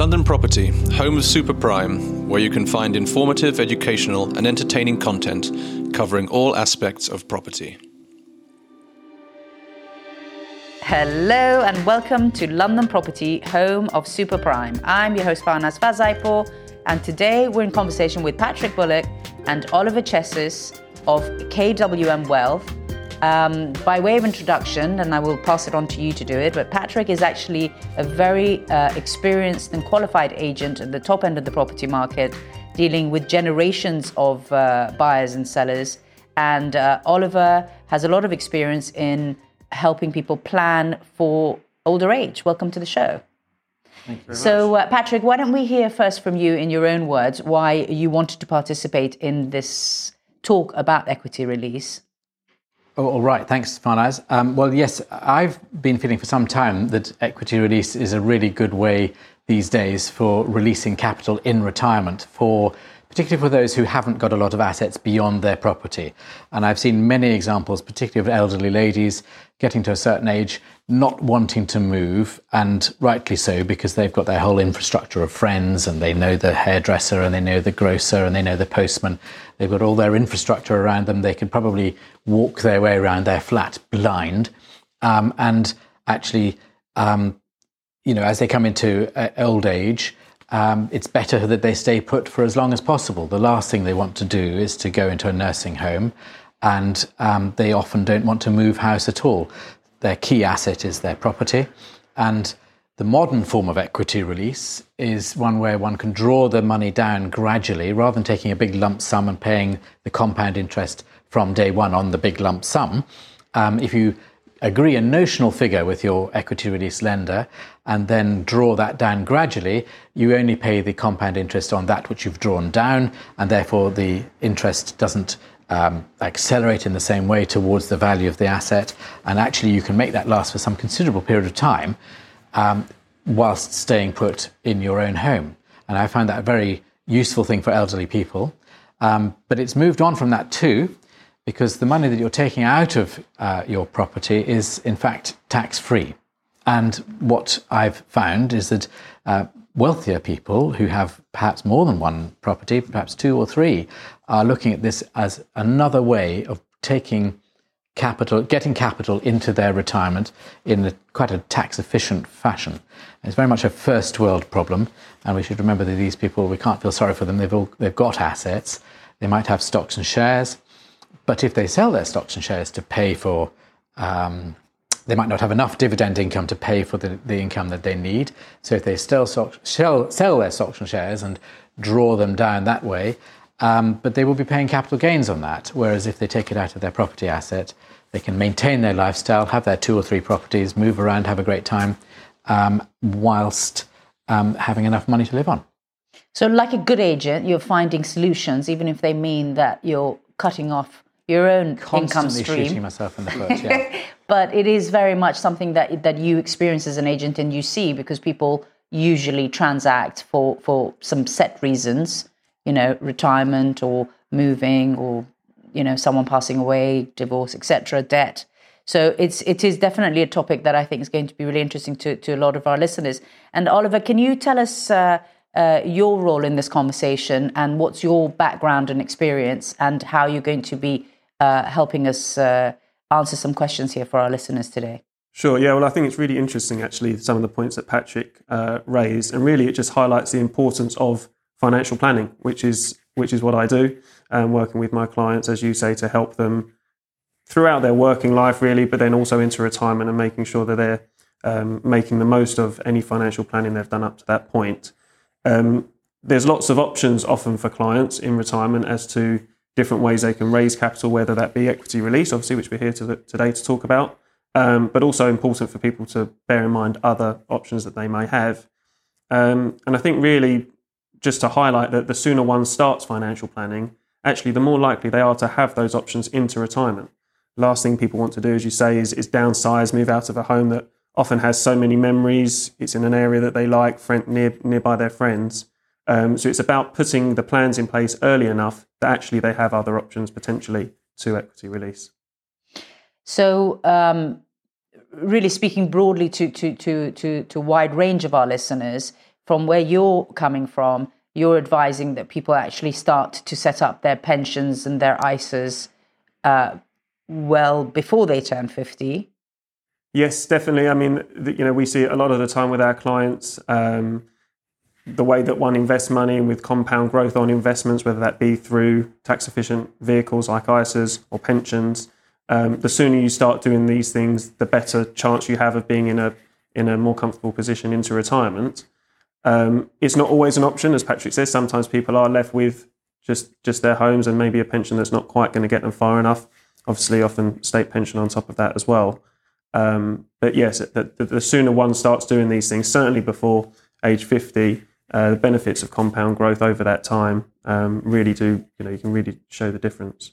London Property, home of Super Prime, where you can find informative, educational, and entertaining content covering all aspects of property. Hello and welcome to London Property, home of Super Prime. I'm your host, Farnaz Fazaipour, and today we're in conversation with Patrick Bullock and Oliver Chessis of KWM Wealth um, by way of introduction, and I will pass it on to you to do it, but Patrick is actually a very uh, experienced and qualified agent at the top end of the property market, dealing with generations of uh, buyers and sellers. And uh, Oliver has a lot of experience in helping people plan for older age. Welcome to the show. so, uh, Patrick, why don't we hear first from you in your own words why you wanted to participate in this talk about equity release? Oh, all right, thanks, Farnaz. Um, well, yes, I've been feeling for some time that equity release is a really good way these days for releasing capital in retirement for particularly for those who haven't got a lot of assets beyond their property. And I've seen many examples, particularly of elderly ladies getting to a certain age, not wanting to move, and rightly so, because they've got their whole infrastructure of friends and they know the hairdresser and they know the grocer and they know the postman. They've got all their infrastructure around them. They can probably walk their way around their flat blind. Um, and actually, um, you know, as they come into uh, old age, um, it's better that they stay put for as long as possible. The last thing they want to do is to go into a nursing home, and um, they often don't want to move house at all. Their key asset is their property, and the modern form of equity release is one where one can draw the money down gradually rather than taking a big lump sum and paying the compound interest from day one on the big lump sum. Um, if you agree a notional figure with your equity release lender and then draw that down gradually, you only pay the compound interest on that which you've drawn down, and therefore the interest doesn't um, accelerate in the same way towards the value of the asset. And actually, you can make that last for some considerable period of time um, whilst staying put in your own home. And I find that a very useful thing for elderly people. Um, but it's moved on from that too because the money that you're taking out of uh, your property is, in fact, tax free. And what I've found is that uh, wealthier people who have perhaps more than one property, perhaps two or three, are looking at this as another way of taking capital, getting capital into their retirement in a, quite a tax efficient fashion. It's very much a first world problem, and we should remember that these people, we can't feel sorry for them. They've, all, they've got assets, they might have stocks and shares, but if they sell their stocks and shares to pay for, um, they might not have enough dividend income to pay for the, the income that they need. So if they still sell, sell their stocks and shares and draw them down that way, um, but they will be paying capital gains on that. Whereas if they take it out of their property asset, they can maintain their lifestyle, have their two or three properties, move around, have a great time, um, whilst um, having enough money to live on. So, like a good agent, you're finding solutions, even if they mean that you're cutting off your own Constantly income stream. shooting myself in the foot. Yeah. but it is very much something that that you experience as an agent and you see because people usually transact for for some set reasons, you know, retirement or moving or you know someone passing away, divorce, etc., debt. So it's it is definitely a topic that I think is going to be really interesting to to a lot of our listeners. And Oliver, can you tell us? Uh, uh, your role in this conversation and what's your background and experience and how you're going to be uh, helping us uh, answer some questions here for our listeners today. Sure. Yeah. Well, I think it's really interesting, actually, some of the points that Patrick uh, raised, and really, it just highlights the importance of financial planning, which is which is what I do, um, working with my clients, as you say, to help them throughout their working life, really, but then also into retirement and making sure that they're um, making the most of any financial planning they've done up to that point. Um, there's lots of options often for clients in retirement as to different ways they can raise capital, whether that be equity release, obviously, which we're here to, today to talk about, um, but also important for people to bear in mind other options that they may have. Um, and I think really just to highlight that the sooner one starts financial planning, actually, the more likely they are to have those options into retirement. Last thing people want to do, as you say, is, is downsize, move out of a home that often has so many memories. It's in an area that they like, friend, near, nearby their friends. Um, so it's about putting the plans in place early enough that actually they have other options potentially to equity release. So, um, really speaking broadly to, to, to, to, to a wide range of our listeners, from where you're coming from, you're advising that people actually start to set up their pensions and their ISAs uh, well before they turn 50. Yes, definitely. I mean, you know, we see it a lot of the time with our clients. Um, the way that one invests money with compound growth on investments, whether that be through tax efficient vehicles like ISAs or pensions, um, the sooner you start doing these things, the better chance you have of being in a in a more comfortable position into retirement. Um, it's not always an option, as Patrick says. Sometimes people are left with just just their homes and maybe a pension that's not quite going to get them far enough. Obviously, often state pension on top of that as well. Um, but yes, the, the, the, sooner one starts doing these things, certainly before age 50, uh, the benefits of compound growth over that time um, really do, you know, you can really show the difference.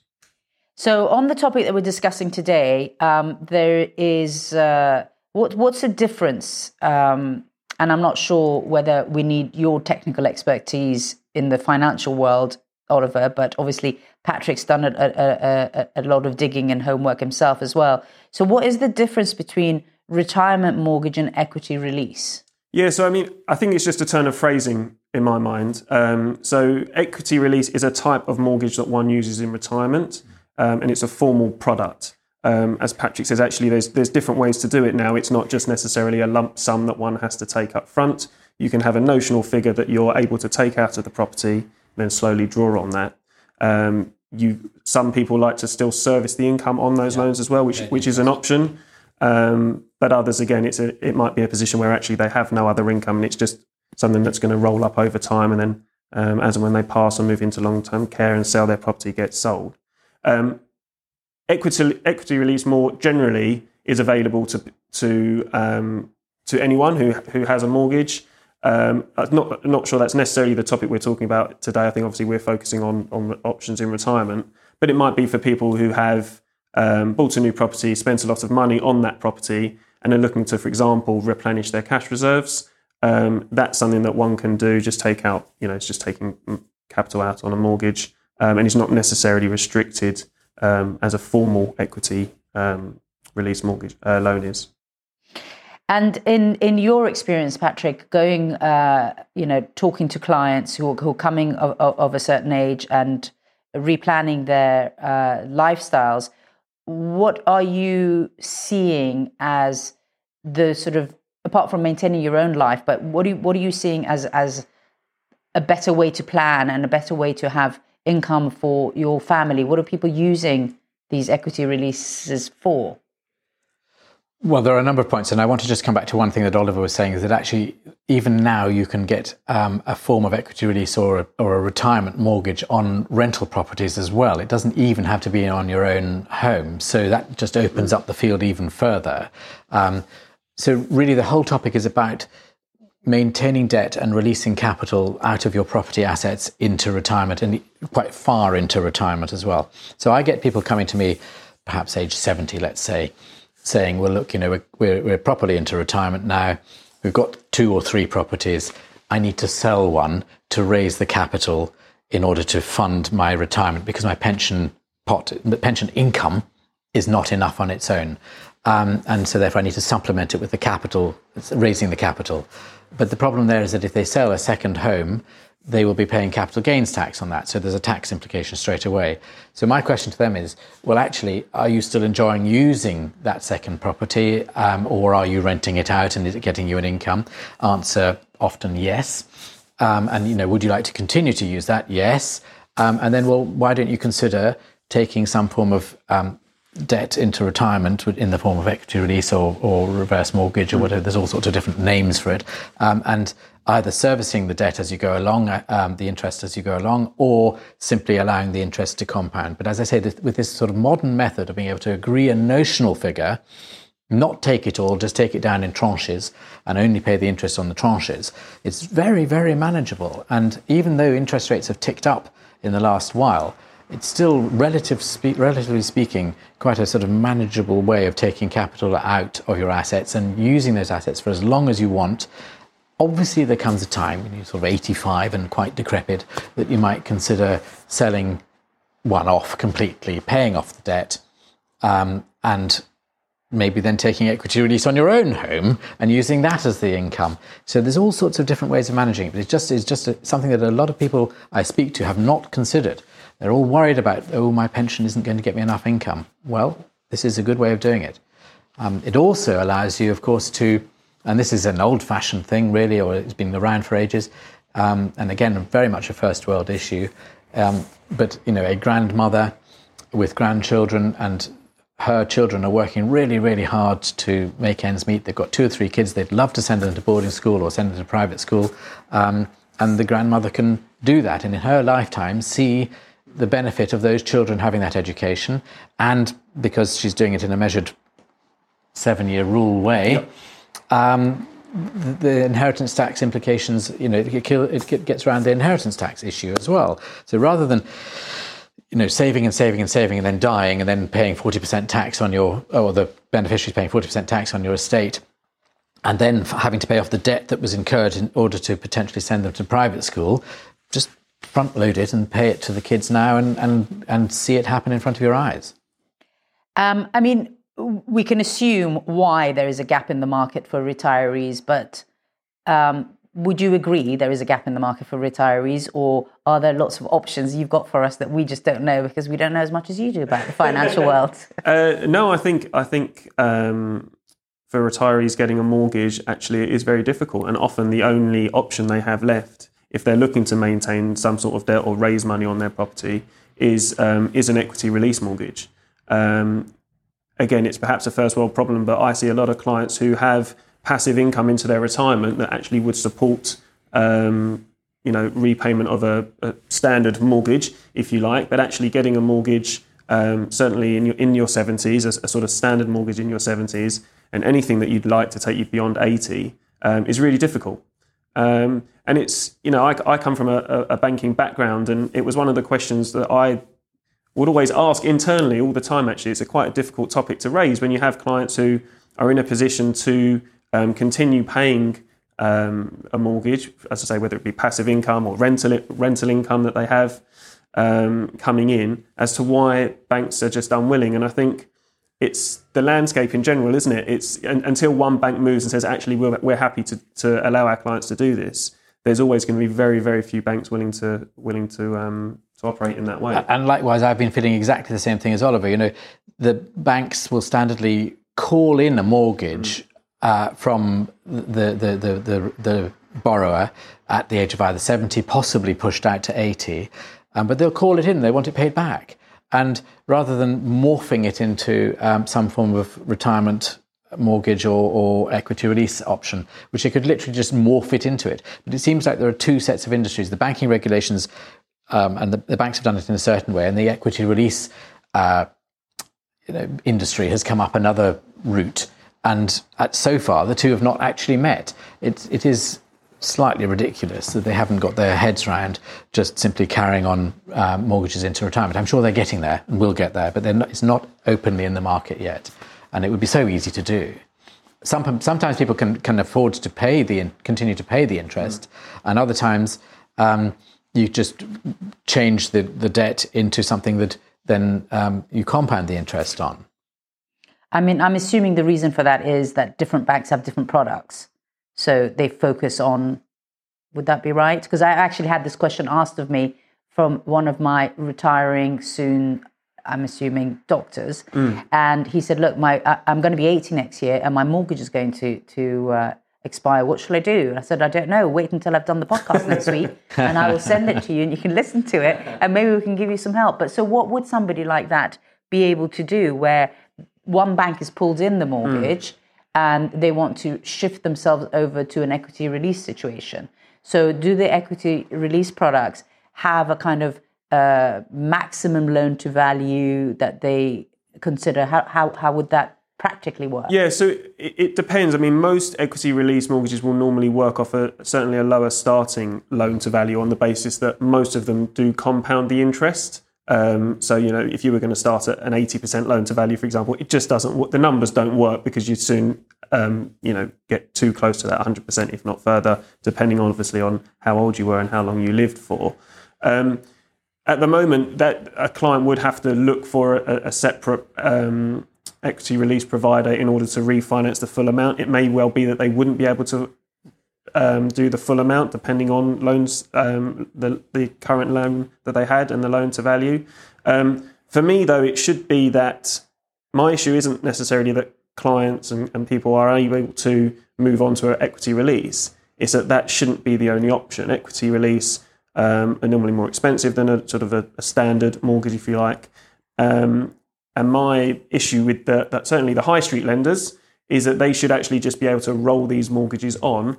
So, on the topic that we're discussing today, um, there is uh, what, what's the difference? Um, and I'm not sure whether we need your technical expertise in the financial world, Oliver, but obviously Patrick's done a, a, a, a lot of digging and homework himself as well. So, what is the difference between retirement mortgage and equity release? Yeah, so I mean, I think it's just a turn of phrasing in my mind. Um, so, equity release is a type of mortgage that one uses in retirement, um, and it's a formal product. Um, as Patrick says, actually, there's there's different ways to do it now. It's not just necessarily a lump sum that one has to take up front. You can have a notional figure that you're able to take out of the property, and then slowly draw on that. Um, you some people like to still service the income on those yeah. loans as well, which yeah, which is an option. Um, but others, again, it's a, it might be a position where actually they have no other income, and it's just something that's going to roll up over time, and then um, as and when they pass or move into long term care and sell their property, gets sold. Um, equity equity release more generally is available to to um, to anyone who who has a mortgage. Um, I'm not not sure that's necessarily the topic we're talking about today. I think obviously we're focusing on on options in retirement, but it might be for people who have um, bought a new property, spent a lot of money on that property, and are looking to, for example, replenish their cash reserves. Um, that's something that one can do. Just take out, you know, it's just taking capital out on a mortgage, um, and it's not necessarily restricted um, as a formal equity um, release mortgage uh, loan is. And in in your experience, Patrick, going, uh, you know, talking to clients who are, who are coming of, of, a certain age and replanning their uh, lifestyles, what are you seeing as the sort of apart from maintaining your own life, but what are you, what are you seeing as as a better way to plan and a better way to have income for your family? What are people using these equity releases for? Well, there are a number of points, and I want to just come back to one thing that Oliver was saying is that actually, even now, you can get um, a form of equity release or a, or a retirement mortgage on rental properties as well. It doesn't even have to be on your own home. So that just opens up the field even further. Um, so, really, the whole topic is about maintaining debt and releasing capital out of your property assets into retirement and quite far into retirement as well. So, I get people coming to me, perhaps age 70, let's say saying, well, look, you know, we're, we're, properly into retirement now. We've got two or three properties. I need to sell one to raise the capital in order to fund my retirement because my pension pot, the pension income is not enough on its own. Um, and so therefore I need to supplement it with the capital, raising the capital. But the problem there is that if they sell a second home, they will be paying capital gains tax on that. So there's a tax implication straight away. So my question to them is, well, actually, are you still enjoying using that second property, um, or are you renting it out and is it getting you an income? Answer often yes. Um, and you know, would you like to continue to use that? Yes. Um, and then, well, why don't you consider taking some form of um, debt into retirement in the form of equity release or, or reverse mortgage or whatever? There's all sorts of different names for it, um, and either servicing the debt as you go along, uh, um, the interest as you go along, or simply allowing the interest to compound. But as I say, this, with this sort of modern method of being able to agree a notional figure, not take it all, just take it down in tranches and only pay the interest on the tranches, it's very, very manageable. And even though interest rates have ticked up in the last while, it's still relative spe- relatively speaking quite a sort of manageable way of taking capital out of your assets and using those assets for as long as you want Obviously, there comes a time when you're sort of 85 and quite decrepit that you might consider selling one off completely, paying off the debt, um, and maybe then taking equity release on your own home and using that as the income. So there's all sorts of different ways of managing it. But it's just, it's just a, something that a lot of people I speak to have not considered. They're all worried about, oh, my pension isn't going to get me enough income. Well, this is a good way of doing it. Um, it also allows you, of course, to, and this is an old fashioned thing really, or it's been around for ages, um, and again, very much a first world issue. Um, but, you know, a grandmother with grandchildren and her children are working really, really hard to make ends meet. They've got two or three kids. They'd love to send them to boarding school or send them to private school. Um, and the grandmother can do that and in her lifetime see the benefit of those children having that education. And because she's doing it in a measured seven year rule way, yep. Um, the, inheritance tax implications, you know, it, it gets around the inheritance tax issue as well. So rather than you know, saving and saving and saving and then dying and then paying 40% tax on your, or the beneficiaries paying 40% tax on your estate, and then having to pay off the debt that was incurred in order to potentially send them to private school, just front load it and pay it to the kids now and, and, and see it happen in front of your eyes. Um, I mean, we can assume why there is a gap in the market for retirees, but um, would you agree there is a gap in the market for retirees, or are there lots of options you've got for us that we just don't know because we don't know as much as you do about the financial world? Uh, no, I think I think um, for retirees getting a mortgage actually it is very difficult, and often the only option they have left, if they're looking to maintain some sort of debt or raise money on their property, is um, is an equity release mortgage. Um, again, it's perhaps a first world problem, but I see a lot of clients who have passive income into their retirement that actually would support um, you know repayment of a, a, standard mortgage if you like. But actually getting a mortgage um, certainly in your in your 70s a, a, sort of standard mortgage in your 70s and anything that you'd like to take you beyond 80 um, is really difficult. Um, and it's you know I, I come from a, a banking background and it was one of the questions that I would always ask internally all the time actually it's a quite a difficult topic to raise when you have clients who are in a position to um, continue paying um, a mortgage, as I say, whether it be passive income or rental rental income that they have um, coming in, as to why banks are just unwilling. And I think it's the landscape in general, isn't it? It's until one bank moves and says, actually, we're, we're happy to, to allow our clients to do this. There's always going to be very, very few banks willing to willing to um, to operate in that way. And likewise, I've been feeling exactly the same thing as Oliver. You know, the banks will standardly call in a mortgage uh, from the, the, the, the, the borrower at the age of either 70, possibly pushed out to 80, um, but they'll call it in, they want it paid back. And rather than morphing it into um, some form of retirement mortgage or, or, equity release option, which they could literally just morph it into it. But it seems like there are two sets of industries. The banking regulations, um, and the, the, banks have done it in a certain way, and the equity release uh, you know, industry has come up another route. And at, so far, the two have not actually met. It, it is slightly ridiculous that they haven't got their heads around just simply carrying on uh, mortgages into retirement. I'm sure they're getting there and will get there, but not, it's not openly in the market yet. And it would be so easy to do. Some, sometimes people can, can afford to pay the continue to pay the interest, mm. and other times um, you just change the, the debt into something that then um, you compound the interest on. I mean, I'm assuming the reason for that is that different banks have different products. So they focus on, would that be right? Because I actually had this question asked of me from one of my retiring soon, I'm assuming, doctors. Mm. And he said, Look, my, I, am going to be 80 next year and my mortgage is going to, to uh, expire. What shall I do? And I said, I don't know. Wait until I've done the podcast next week and I will send it to you and you can listen to it and maybe we can give you some help. But so, what would somebody like that be able to do where one bank has pulled in the hmm. mortgage mm. and they want to shift themselves over to an equity release situation. So, do the equity release products have a kind of uh, maximum loan to value that they consider? How, how, how would that practically work? Yeah, so it, it, depends. I mean, most equity release mortgages will normally work off a certainly a lower starting loan to value on the basis that most of them do compound the interest. Um, so you know, if you were going to start at an eighty percent loan to value, for example, it just doesn't. The numbers don't work because you'd soon, um, you know, get too close to that hundred percent, if not further, depending obviously on how old you were and how long you lived for. Um, at the moment, that a client would have to look for a, a separate um, equity release provider in order to refinance the full amount. It may well be that they wouldn't be able to um, do the full amount depending on loans, um, the, the current loan that they had and the loan to value. Um, for me, though, it should be that my issue isn't necessarily that clients and, and people are able to move on to an equity release. It's that that shouldn't be the only option. Equity release um, are normally more expensive than a sort of a, a standard mortgage, if you like. Um, and my issue with the, that certainly the high street lenders is that they should actually just be able to roll these mortgages on,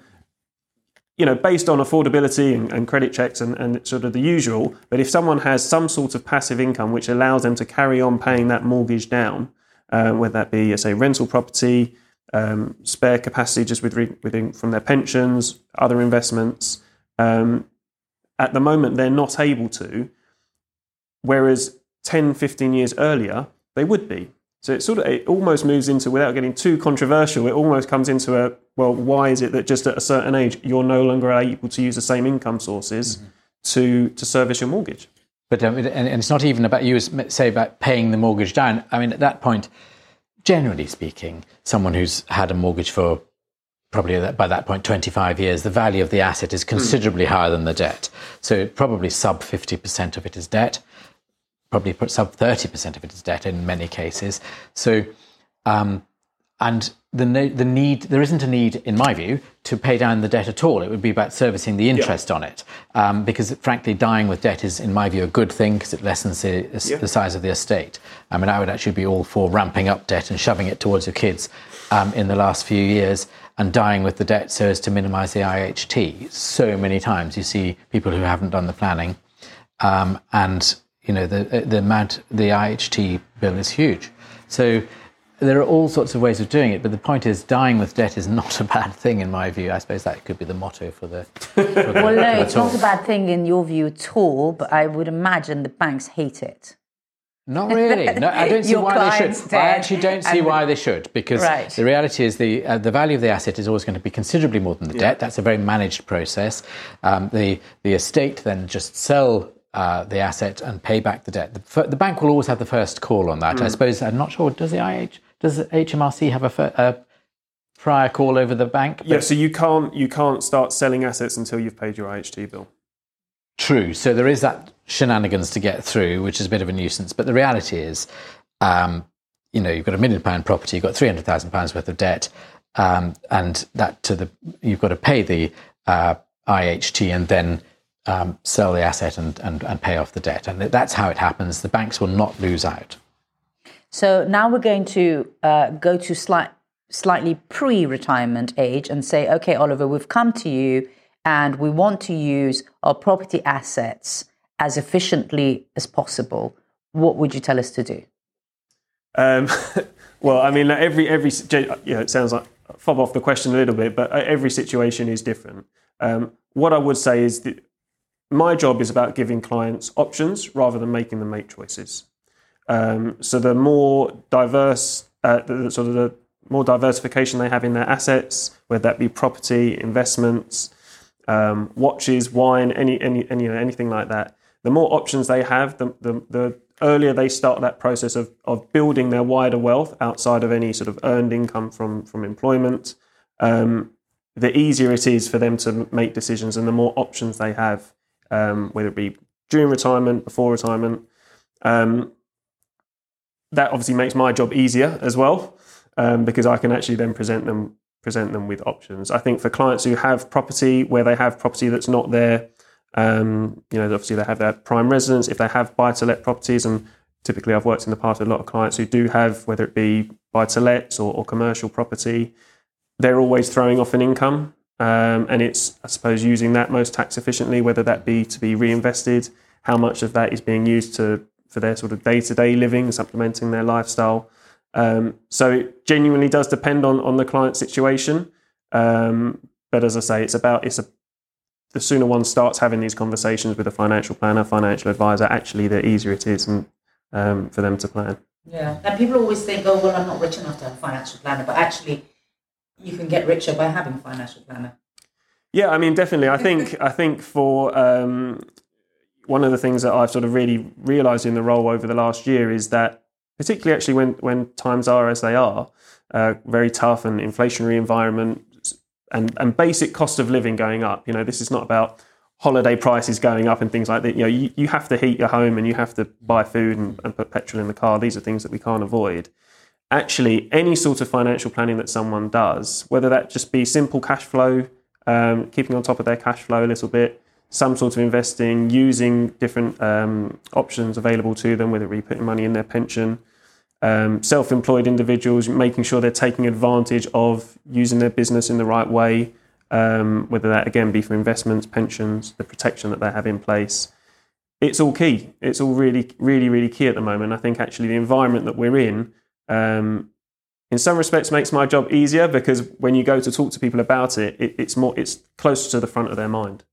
you know, based on affordability and, and credit checks and, and sort of the usual. But if someone has some sort of passive income which allows them to carry on paying that mortgage down, um, whether that be, say, rental property, um, spare capacity just with, within, from their pensions, other investments. Um, at the moment, they're not able to. Whereas 10, 15 years earlier, they would be. So it sort of it almost moves into without getting too controversial. It almost comes into a well, why is it that just at a certain age you're no longer able to use the same income sources mm-hmm. to to service your mortgage? But um, and it's not even about you as say about paying the mortgage down. I mean, at that point, generally speaking, someone who's had a mortgage for probably by that point 25 years, the value of the asset is considerably mm. higher than the debt. So probably sub 50% of it is debt probably put sub 30% of it is debt in many cases. So, um, and the, the need, there isn't a need, in my view, to pay down the debt at all. It would be about servicing the interest yeah. on it. Um, because, frankly, dying with debt is, in my view, a good thing because it lessens the, yeah. the, size of the estate. I mean, I would actually be all for ramping up debt and shoving it towards your kids um, in the last few years and dying with the debt so as to minimize the IHT. So many times you see people who haven't done the planning um, and you know, the, the amount, the IHT bill is huge. So there are all sorts of ways of doing it, but the point is, dying with debt is not a bad thing in my view. I suppose that could be the motto for the. For the well, no, it's not a bad thing in your view at all, but I would imagine the banks hate it. Not really. No, I don't see why they should. I actually don't see why they should because right. the reality is the uh, the value of the asset is always going to be considerably more than the yeah. debt. That's a very managed process. Um, the the estate then just sell uh, the asset and pay back the debt. The, the, bank will always have the first call on that. Mm. I suppose I'm not sure. Does the IH does HMRC have a, a prior call over the bank? Yeah, so you can't you can't start selling assets until you've paid your IHT bill. True. So there is that shenanigans to get through, which is a bit of a nuisance. But the reality is, um, you know, you've got a million pound property, you've got three hundred thousand pounds worth of debt, um, and that to the you've got to pay the uh, IHT and then um, sell the asset and, and, and pay off the debt. And that's how it happens. The banks will not lose out. So now we're going to uh, go to slight, slightly pre retirement age and say, okay, Oliver, we've come to you and we want to use our property assets as efficiently as possible. What would you tell us to do? Um, well, I mean, every every yeah, it sounds like fob off the question a little bit, but uh, every situation is different. Um, what I would say is that my job is about giving clients options rather than making them make choices. Um, so the more diverse, uh, the, sort of the more diversification they have in their assets, whether that be property, investments, um, watches, wine, any, any, any, anything like that, the more options they have, the, the, the earlier they start that process of, of building their wider wealth outside of any sort of earned income from, from employment, um, the easier it is for them to make decisions and the more options they have um, whether it be during retirement, before retirement. Um, that obviously makes my job easier as well um, because I can actually then present them present them with options. I think for clients who have property where they have property that's not there, um, you know, obviously they have their prime residence. If they have buy to let properties, and typically I've worked in the past with a lot of clients who do have whether it be buy to let or, or commercial property, they're always throwing off an income. Um, and it's, I suppose, using that most tax efficiently, whether that be to be reinvested, how much of that is being used to for their sort of day to day living, supplementing their lifestyle. Um, so it genuinely does depend on on the client situation. Um, but as I say, it's about it's a the sooner one starts having these conversations with a financial planner, financial advisor, actually, the easier it is and, um, for them to plan. Yeah, and people always think, oh well, I'm not rich enough to have a financial planner, but actually you can get richer by having a financial planner. Yeah, I mean, definitely. I think I think for um, one of the things that I've sort of really realised in the role over the last year is that particularly actually when when times are as they are, uh, very tough and inflationary environment, and and basic cost of living going up. You know, this is not about holiday prices going up and things like that. You know, you, you have to heat your home and you have to buy food and, and put petrol in the car. These are things that we can't avoid. Actually, any sort of financial planning that someone does, whether that just be simple cash flow, um, keeping on top of their cash flow a little bit, some sort of investing, using different um, options available to them, whether it be putting money in their pension, um, self employed individuals, making sure they're taking advantage of using their business in the right way, um, whether that again be for investments, pensions, the protection that they have in place. It's all key. It's all really, really, really key at the moment. I think actually the environment that we're in, um, in some respects, makes my job easier because when you go to talk to people about it, it it's more, it's closer to the front of their mind.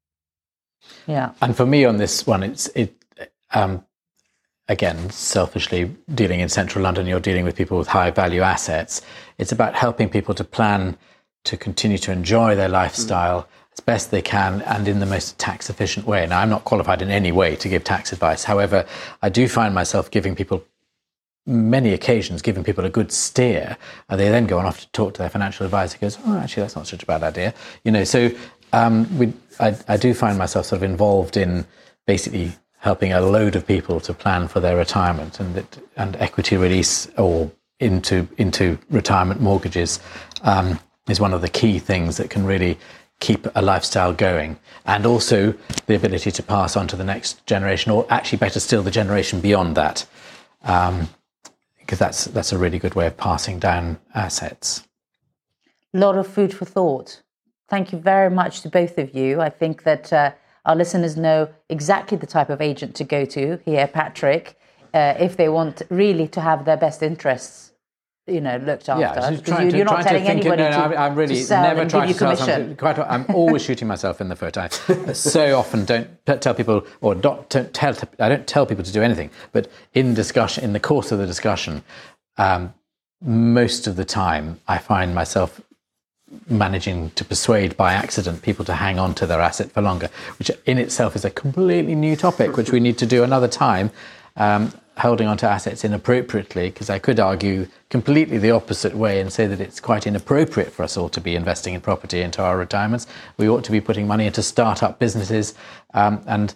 Yeah. And for me on this one, it's it. Um, again, selfishly dealing in central London, you're dealing with people with high value assets. It's about helping people to plan to continue to enjoy their lifestyle mm. as best they can and in the most tax efficient way. Now, I'm not qualified in any way to give tax advice. However, I do find myself giving people many occasions giving people a good steer and they then go on off to talk to their financial advisor goes oh actually that's not such a bad idea. You know so um, we, I, I do find myself sort of involved in basically helping a load of people to plan for their retirement and it, and equity release or into into retirement mortgages um, is one of the key things that can really keep a lifestyle going. And also the ability to pass on to the next generation or actually better still the generation beyond that. Um, because that's that's a really good way of passing down assets. A lot of food for thought. Thank you very much to both of you. I think that uh, our listeners know exactly the type of agent to go to here patrick uh, if they want really to have their best interests you know, looked after. Yeah, you, are not telling anybody no, no, to, I'm really to never trying to sell something. Quite, I'm always shooting myself in the foot. I so often don't tell people, or don't tell. I don't tell people to do anything. But in discussion, in the course of the discussion, um, most of the time, I find myself managing to persuade by accident people to hang on to their asset for longer, which in itself is a completely new topic, which we need to do another time. Um, holding onto assets inappropriately, because I could argue completely the opposite way and say that it's quite inappropriate for us all to be investing in property into our retirements. We ought to be putting money into start-up businesses um, and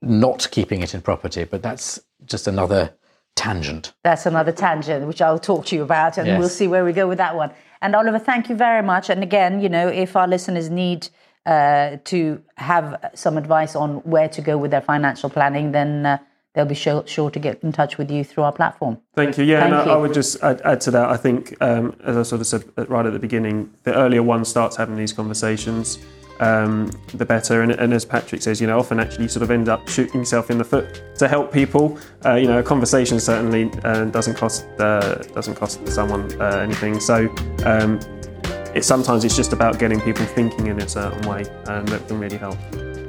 not keeping it in property. But that's just another tangent. That's another tangent, which I'll talk to you about, and yes. we'll see where we go with that one. And Oliver, thank you very much. And again, you know, if our listeners need uh, to have some advice on where to go with their financial planning, then uh, they'll be sure, sure, to get in touch with you through our platform. Thank you. Yeah, Thank and you. I, I, would just add, add, to that. I think, um, as I sort of said right at the beginning, the earlier one starts having these conversations, um, the better. And, and, as Patrick says, you know, often actually you sort of end up shooting yourself in the foot to help people. Uh, you know, a conversation certainly uh, doesn't cost uh, doesn't cost someone uh, anything. So. Um, it, sometimes it's just about getting people thinking in a certain way, and that can really help.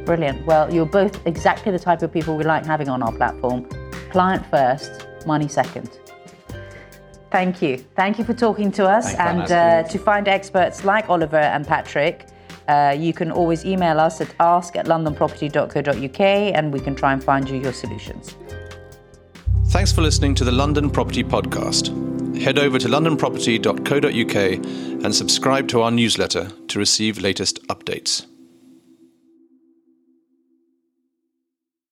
Brilliant. Well, you're both exactly the type of people we like having on our platform. Client first, money second. Thank you. Thank you for talking to us. Thanks, and uh, to find experts like Oliver and Patrick, uh, you can always email us at ask at londonproperty.co.uk and we can try and find you your solutions. Thanks for listening to the London Property Podcast. Head over to londonproperty.co.uk and subscribe to our newsletter to receive latest updates.